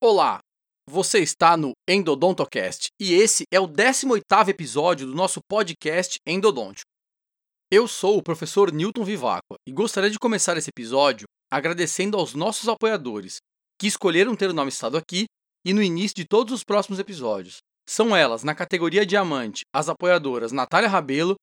Olá, você está no Endodontocast e esse é o 18º episódio do nosso podcast Endodôntico. Eu sou o professor Newton Vivacqua e gostaria de começar esse episódio agradecendo aos nossos apoiadores que escolheram ter o nome citado aqui e no início de todos os próximos episódios. São elas, na categoria Diamante, as apoiadoras Natália Rabelo,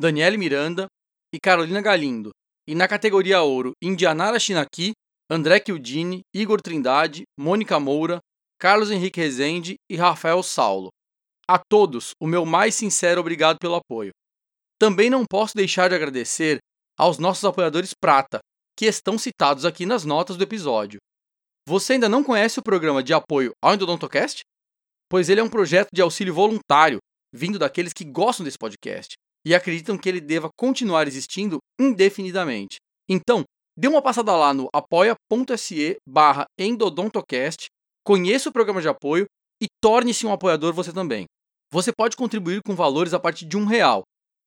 Daniele Miranda e Carolina Galindo, e na categoria Ouro, Indianara Shinaki, André Chiudini, Igor Trindade, Mônica Moura, Carlos Henrique Rezende e Rafael Saulo. A todos, o meu mais sincero obrigado pelo apoio. Também não posso deixar de agradecer aos nossos apoiadores prata, que estão citados aqui nas notas do episódio. Você ainda não conhece o programa de apoio ao Endodontocast? Pois ele é um projeto de auxílio voluntário, vindo daqueles que gostam desse podcast e acreditam que ele deva continuar existindo indefinidamente. Então, Dê uma passada lá no apoia.se barra endodontocast, conheça o programa de apoio e torne-se um apoiador você também. Você pode contribuir com valores a partir de um real,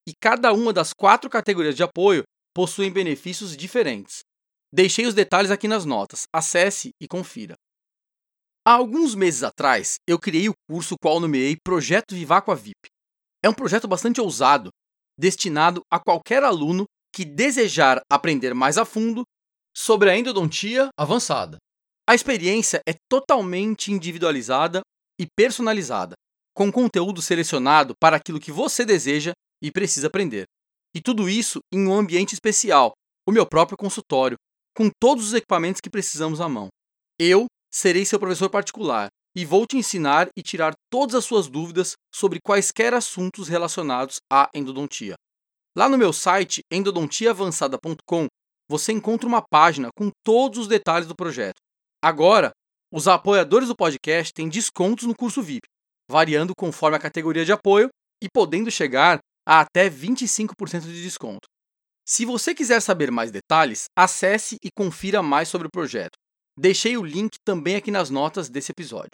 e cada uma das quatro categorias de apoio possuem benefícios diferentes. Deixei os detalhes aqui nas notas, acesse e confira. Há alguns meses atrás, eu criei o curso qual nomeei Projeto Vivaco VIP. É um projeto bastante ousado, destinado a qualquer aluno que desejar aprender mais a fundo sobre a endodontia avançada. A experiência é totalmente individualizada e personalizada, com conteúdo selecionado para aquilo que você deseja e precisa aprender. E tudo isso em um ambiente especial, o meu próprio consultório, com todos os equipamentos que precisamos à mão. Eu serei seu professor particular e vou te ensinar e tirar todas as suas dúvidas sobre quaisquer assuntos relacionados à endodontia. Lá no meu site endodontiaavançada.com você encontra uma página com todos os detalhes do projeto. Agora, os apoiadores do podcast têm descontos no curso VIP, variando conforme a categoria de apoio e podendo chegar a até 25% de desconto. Se você quiser saber mais detalhes, acesse e confira mais sobre o projeto. Deixei o link também aqui nas notas desse episódio.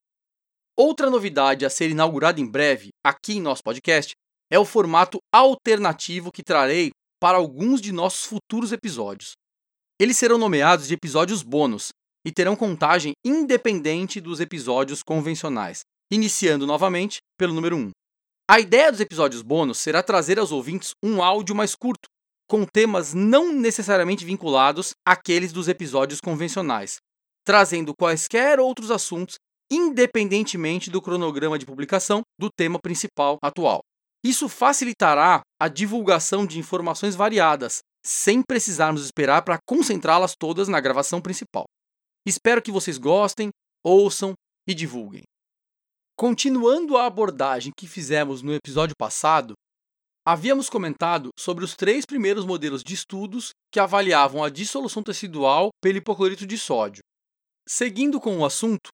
Outra novidade a ser inaugurada em breve aqui em nosso podcast é o formato alternativo que trarei para alguns de nossos futuros episódios. Eles serão nomeados de episódios bônus e terão contagem independente dos episódios convencionais, iniciando novamente pelo número 1. A ideia dos episódios bônus será trazer aos ouvintes um áudio mais curto, com temas não necessariamente vinculados àqueles dos episódios convencionais, trazendo quaisquer outros assuntos independentemente do cronograma de publicação do tema principal atual. Isso facilitará a divulgação de informações variadas, sem precisarmos esperar para concentrá-las todas na gravação principal. Espero que vocês gostem, ouçam e divulguem. Continuando a abordagem que fizemos no episódio passado, havíamos comentado sobre os três primeiros modelos de estudos que avaliavam a dissolução tecidual pelo hipoclorito de sódio. Seguindo com o assunto,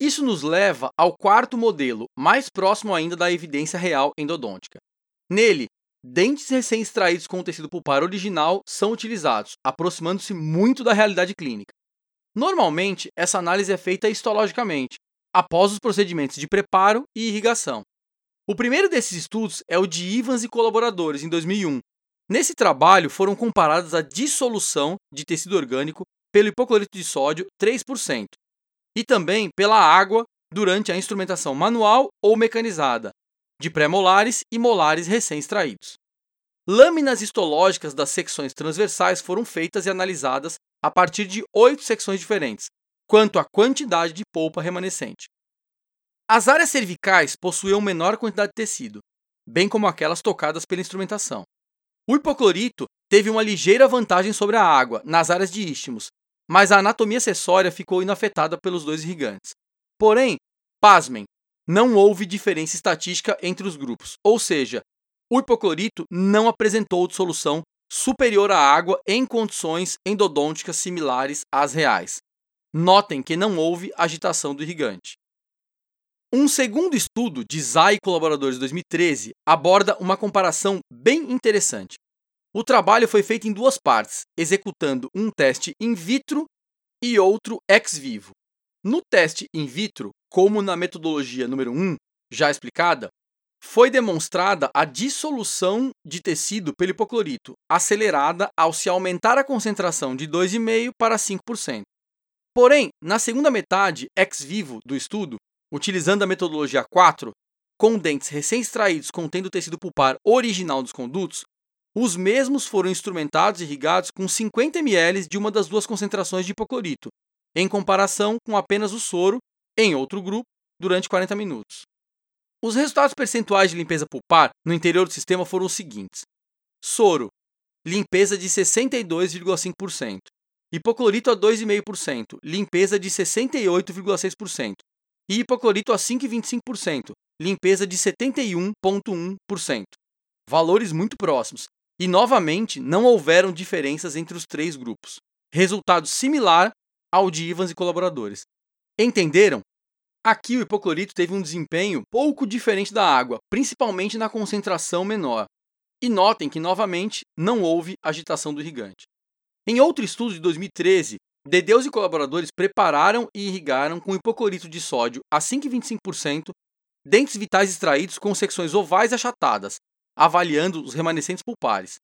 isso nos leva ao quarto modelo, mais próximo ainda da evidência real endodôntica. Nele, dentes recém-extraídos com o tecido pulpar original são utilizados, aproximando-se muito da realidade clínica. Normalmente, essa análise é feita histologicamente, após os procedimentos de preparo e irrigação. O primeiro desses estudos é o de Ivans e colaboradores, em 2001. Nesse trabalho, foram comparadas a dissolução de tecido orgânico pelo hipoclorito de sódio 3%, e também pela água durante a instrumentação manual ou mecanizada, de pré-molares e molares recém-extraídos. Lâminas histológicas das secções transversais foram feitas e analisadas a partir de oito secções diferentes, quanto à quantidade de polpa remanescente. As áreas cervicais possuíam menor quantidade de tecido, bem como aquelas tocadas pela instrumentação. O hipoclorito teve uma ligeira vantagem sobre a água nas áreas de istmos, mas a anatomia acessória ficou inafetada pelos dois irrigantes. Porém, pasmem, não houve diferença estatística entre os grupos, ou seja, o hipoclorito não apresentou dissolução superior à água em condições endodônticas similares às reais. Notem que não houve agitação do irrigante. Um segundo estudo de Zay e colaboradores de 2013 aborda uma comparação bem interessante. O trabalho foi feito em duas partes, executando um teste in vitro e outro ex vivo. No teste in vitro, como na metodologia número 1, já explicada, foi demonstrada a dissolução de tecido pelo hipoclorito, acelerada ao se aumentar a concentração de 2,5% para 5%. Porém, na segunda metade ex vivo do estudo, utilizando a metodologia 4, com dentes recém-extraídos contendo tecido pulpar original dos condutos, os mesmos foram instrumentados e irrigados com 50 ml de uma das duas concentrações de hipoclorito, em comparação com apenas o soro em outro grupo durante 40 minutos. Os resultados percentuais de limpeza pulpar no interior do sistema foram os seguintes: soro, limpeza de 62,5%, hipoclorito a 2,5%, limpeza de 68,6%, e hipoclorito a 5,25%, limpeza de 71,1%. Valores muito próximos. E novamente, não houveram diferenças entre os três grupos. Resultado similar ao de Ivans e colaboradores. Entenderam? Aqui o hipoclorito teve um desempenho pouco diferente da água, principalmente na concentração menor. E notem que, novamente, não houve agitação do irrigante. Em outro estudo de 2013, Dedeus e colaboradores prepararam e irrigaram com hipoclorito de sódio a 5,25% dentes vitais extraídos com secções ovais achatadas, avaliando os remanescentes pulpares.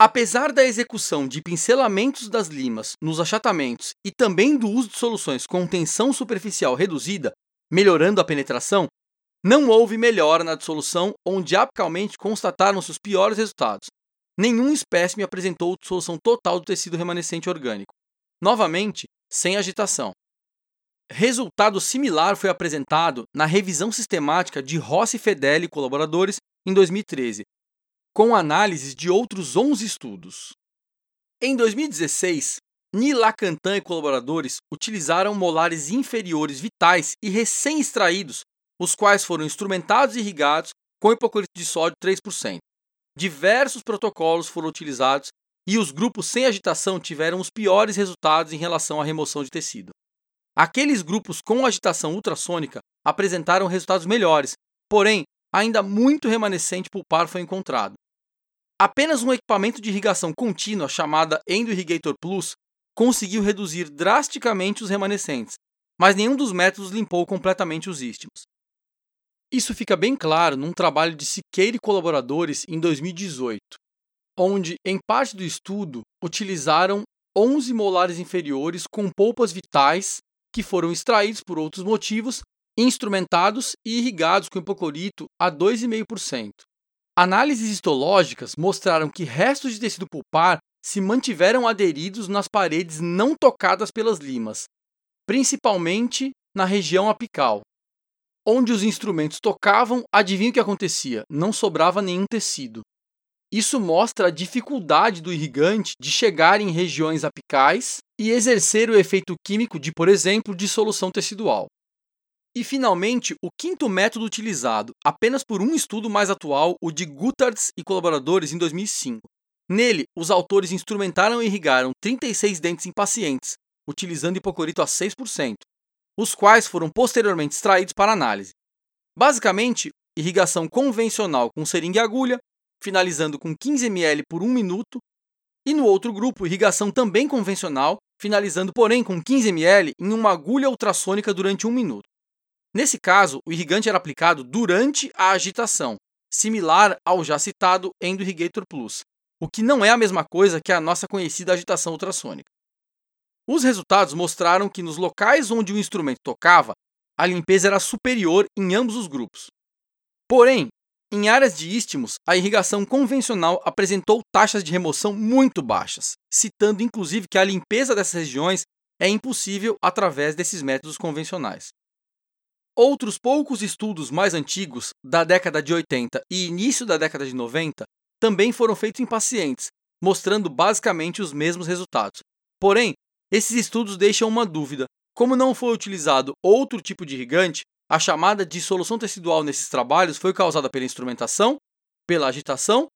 Apesar da execução de pincelamentos das limas nos achatamentos e também do uso de soluções com tensão superficial reduzida, melhorando a penetração, não houve melhora na dissolução onde apicalmente constataram-se os piores resultados. Nenhum espécime apresentou dissolução total do tecido remanescente orgânico. Novamente, sem agitação. Resultado similar foi apresentado na revisão sistemática de Rossi Fedeli e colaboradores em 2013, com análises de outros 11 estudos. Em 2016, Nilacantan e colaboradores utilizaram molares inferiores vitais e recém-extraídos, os quais foram instrumentados e irrigados com hipoclorito de sódio 3%. Diversos protocolos foram utilizados e os grupos sem agitação tiveram os piores resultados em relação à remoção de tecido. Aqueles grupos com agitação ultrassônica apresentaram resultados melhores, porém, ainda muito remanescente pulpar foi encontrado. Apenas um equipamento de irrigação contínua chamada Endo Irrigator Plus conseguiu reduzir drasticamente os remanescentes, mas nenhum dos métodos limpou completamente os istmos. Isso fica bem claro num trabalho de Siqueira e colaboradores em 2018, onde, em parte do estudo, utilizaram 11 molares inferiores com polpas vitais que foram extraídos por outros motivos, instrumentados e irrigados com hipoclorito a 2,5%. Análises histológicas mostraram que restos de tecido pulpar se mantiveram aderidos nas paredes não tocadas pelas limas, principalmente na região apical. Onde os instrumentos tocavam, adivinha o que acontecia? Não sobrava nenhum tecido. Isso mostra a dificuldade do irrigante de chegar em regiões apicais e exercer o efeito químico de, por exemplo, dissolução tecidual. E, finalmente, o quinto método utilizado, apenas por um estudo mais atual, o de Guttards e colaboradores em 2005. Nele, os autores instrumentaram e irrigaram 36 dentes em pacientes, utilizando hipoclorito a 6%, os quais foram posteriormente extraídos para análise. Basicamente, irrigação convencional com seringa e agulha, finalizando com 15 ml por 1 minuto, e no outro grupo, irrigação também convencional, finalizando, porém, com 15 ml em uma agulha ultrassônica durante 1 minuto. Nesse caso, o irrigante era aplicado durante a agitação, similar ao já citado Endo Irrigator Plus, o que não é a mesma coisa que a nossa conhecida agitação ultrassônica. Os resultados mostraram que nos locais onde o instrumento tocava, a limpeza era superior em ambos os grupos. Porém, em áreas de istmos, a irrigação convencional apresentou taxas de remoção muito baixas, citando inclusive que a limpeza dessas regiões é impossível através desses métodos convencionais. Outros poucos estudos mais antigos, da década de 80 e início da década de 90, também foram feitos em pacientes, mostrando basicamente os mesmos resultados. Porém, esses estudos deixam uma dúvida: como não foi utilizado outro tipo de irrigante, a chamada dissolução tecidual nesses trabalhos foi causada pela instrumentação, pela agitação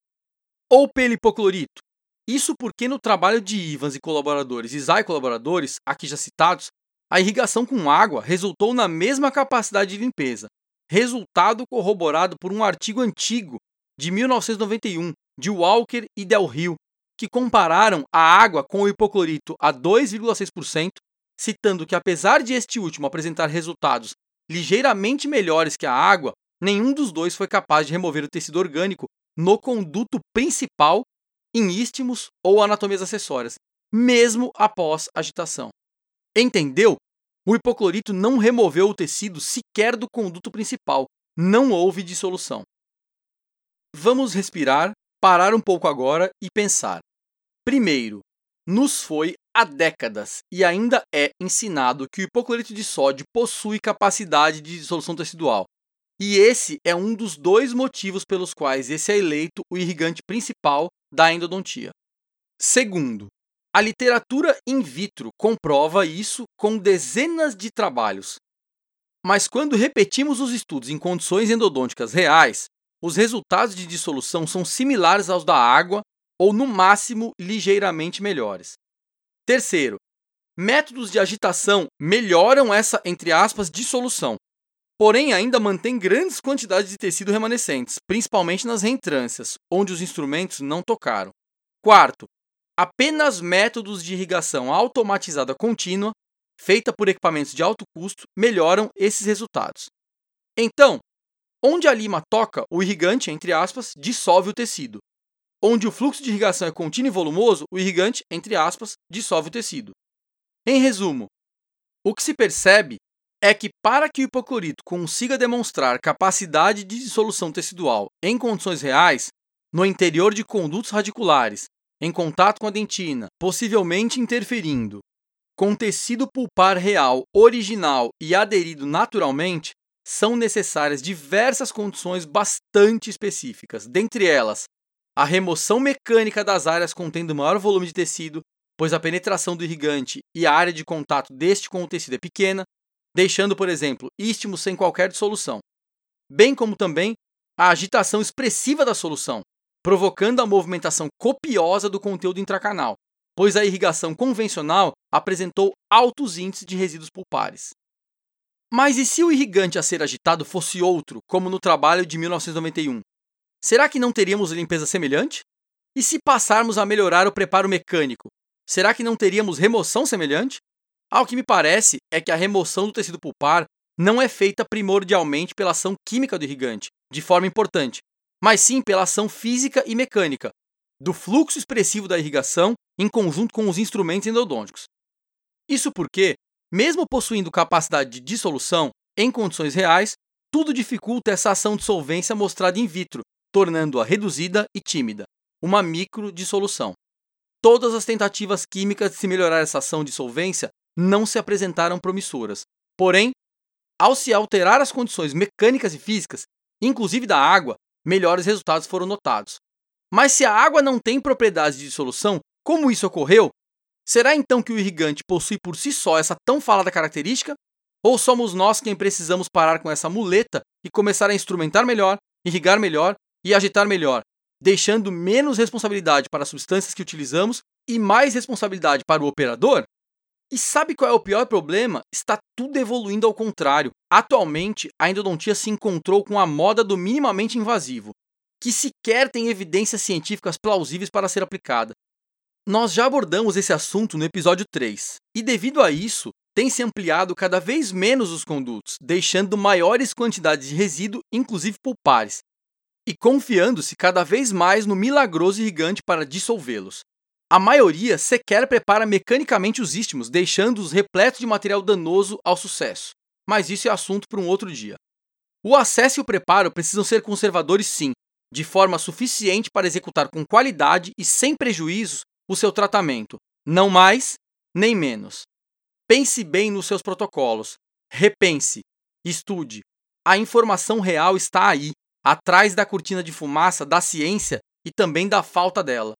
ou pelo hipoclorito. Isso porque no trabalho de Ivans e colaboradores e Zay colaboradores, aqui já citados, a irrigação com água resultou na mesma capacidade de limpeza, resultado corroborado por um artigo antigo de 1991 de Walker e Del Rio, que compararam a água com o hipoclorito a 2,6%, citando que apesar de este último apresentar resultados ligeiramente melhores que a água, nenhum dos dois foi capaz de remover o tecido orgânico no conduto principal em istmos ou anatomias acessórias, mesmo após agitação. Entendeu? O hipoclorito não removeu o tecido sequer do conduto principal. Não houve dissolução. Vamos respirar, parar um pouco agora e pensar. Primeiro, nos foi há décadas e ainda é ensinado que o hipoclorito de sódio possui capacidade de dissolução tecidual. E esse é um dos dois motivos pelos quais esse é eleito o irrigante principal da endodontia. Segundo, a literatura in vitro comprova isso com dezenas de trabalhos. Mas quando repetimos os estudos em condições endodônticas reais, os resultados de dissolução são similares aos da água ou, no máximo, ligeiramente melhores. Terceiro, métodos de agitação melhoram essa, entre aspas, dissolução, porém ainda mantém grandes quantidades de tecido remanescentes, principalmente nas reentrâncias, onde os instrumentos não tocaram. Quarto, apenas métodos de irrigação automatizada contínua, feita por equipamentos de alto custo, melhoram esses resultados. Então, onde a lima toca, o irrigante, entre aspas, dissolve o tecido. Onde o fluxo de irrigação é contínuo e volumoso, o irrigante, entre aspas, dissolve o tecido. Em resumo, o que se percebe é que para que o hipoclorito consiga demonstrar capacidade de dissolução tecidual em condições reais, no interior de condutos radiculares, em contato com a dentina, possivelmente interferindo. Com tecido pulpar real, original e aderido naturalmente, são necessárias diversas condições bastante específicas, dentre elas a remoção mecânica das áreas contendo maior volume de tecido, pois a penetração do irrigante e a área de contato deste com o tecido é pequena, deixando, por exemplo, istmos sem qualquer dissolução, bem como também a agitação expressiva da solução, provocando a movimentação copiosa do conteúdo intracanal, pois a irrigação convencional apresentou altos índices de resíduos pulpares. Mas e se o irrigante a ser agitado fosse outro, como no trabalho de 1991? Será que não teríamos limpeza semelhante? E se passarmos a melhorar o preparo mecânico, será que não teríamos remoção semelhante? Ao que me parece é que a remoção do tecido pulpar não é feita primordialmente pela ação química do irrigante, de forma importante, mas sim pela ação física e mecânica, do fluxo expressivo da irrigação em conjunto com os instrumentos endodônticos. Isso porque, mesmo possuindo capacidade de dissolução, em condições reais, tudo dificulta essa ação de solvência mostrada in vitro, tornando-a reduzida e tímida, uma microdissolução. Todas as tentativas químicas de se melhorar essa ação de solvência não se apresentaram promissoras. Porém, ao se alterar as condições mecânicas e físicas, inclusive da água, melhores resultados foram notados. Mas se a água não tem propriedades de dissolução, como isso ocorreu? Será então que o irrigante possui por si só essa tão falada característica? Ou somos nós quem precisamos parar com essa muleta e começar a instrumentar melhor, irrigar melhor e agitar melhor, deixando menos responsabilidade para as substâncias que utilizamos e mais responsabilidade para o operador? E sabe qual é o pior problema? Está tudo evoluindo ao contrário. Atualmente, a endodontia se encontrou com a moda do minimamente invasivo, que sequer tem evidências científicas plausíveis para ser aplicada. Nós já abordamos esse assunto no episódio 3, e devido a isso, tem se ampliado cada vez menos os condutos, deixando maiores quantidades de resíduo, inclusive pulpares, e confiando-se cada vez mais no milagroso irrigante para dissolvê-los. A maioria sequer prepara mecanicamente os istmos, deixando-os repletos de material danoso ao sucesso. Mas isso é assunto para um outro dia. O acesso e o preparo precisam ser conservadores sim, de forma suficiente para executar com qualidade e sem prejuízos o seu tratamento, não mais nem menos. Pense bem nos seus protocolos, repense, estude. A informação real está aí, atrás da cortina de fumaça da ciência e também da falta dela.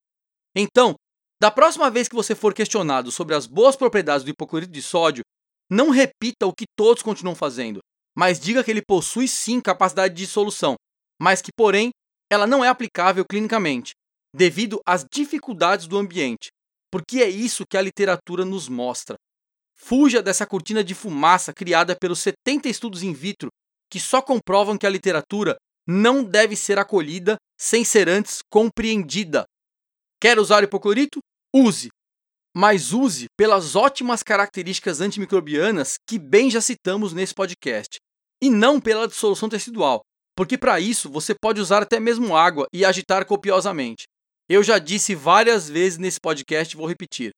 Então, da próxima vez que você for questionado sobre as boas propriedades do hipoclorito de sódio, não repita o que todos continuam fazendo, mas diga que ele possui sim capacidade de dissolução, mas que, porém, ela não é aplicável clinicamente, devido às dificuldades do ambiente, porque é isso que a literatura nos mostra. Fuja dessa cortina de fumaça criada pelos 70 estudos in vitro que só comprovam que a literatura não deve ser acolhida sem ser antes compreendida. Quer usar hipoclorito? Use, mas use pelas ótimas características antimicrobianas que bem já citamos nesse podcast, e não pela dissolução tecidual, porque para isso você pode usar até mesmo água e agitar copiosamente. Eu já disse várias vezes nesse podcast e vou repetir.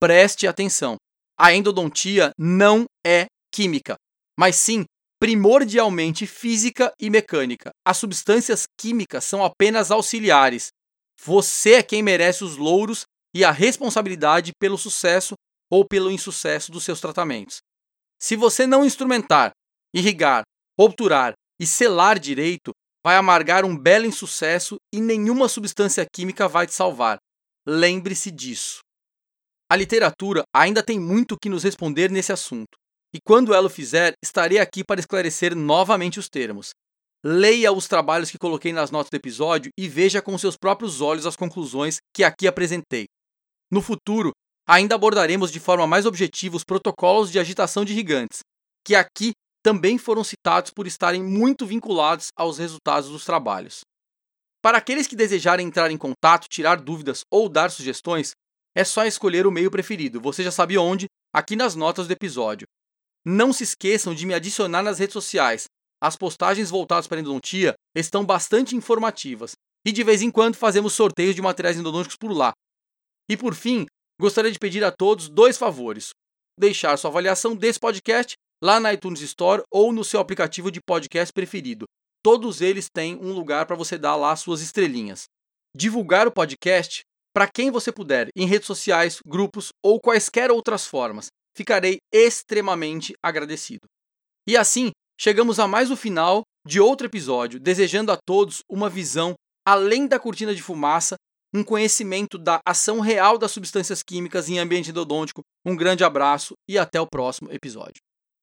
Preste atenção. A endodontia não é química, mas sim primordialmente física e mecânica. As substâncias químicas são apenas auxiliares. Você é quem merece os louros e a responsabilidade pelo sucesso ou pelo insucesso dos seus tratamentos. Se você não instrumentar, irrigar, obturar e selar direito, vai amargar um belo insucesso e nenhuma substância química vai te salvar. Lembre-se disso. A literatura ainda tem muito que nos responder nesse assunto, e quando ela o fizer, estarei aqui para esclarecer novamente os termos. Leia os trabalhos que coloquei nas notas do episódio e veja com seus próprios olhos as conclusões que aqui apresentei. No futuro, ainda abordaremos de forma mais objetiva os protocolos de agitação de gigantes, que aqui também foram citados por estarem muito vinculados aos resultados dos trabalhos. Para aqueles que desejarem entrar em contato, tirar dúvidas ou dar sugestões, é só escolher o meio preferido. Você já sabe onde? Aqui nas notas do episódio. Não se esqueçam de me adicionar nas redes sociais. As postagens voltadas para a endodontia estão bastante informativas e de vez em quando fazemos sorteios de materiais endodônticos por lá. E por fim, gostaria de pedir a todos dois favores: deixar sua avaliação desse podcast lá na iTunes Store ou no seu aplicativo de podcast preferido. Todos eles têm um lugar para você dar lá suas estrelinhas. Divulgar o podcast para quem você puder, em redes sociais, grupos ou quaisquer outras formas. Ficarei extremamente agradecido. E assim, chegamos a mais o final de outro episódio, desejando a todos uma visão além da cortina de fumaça, um conhecimento da ação real das substâncias químicas em ambiente endodôntico. Um grande abraço e até o próximo episódio.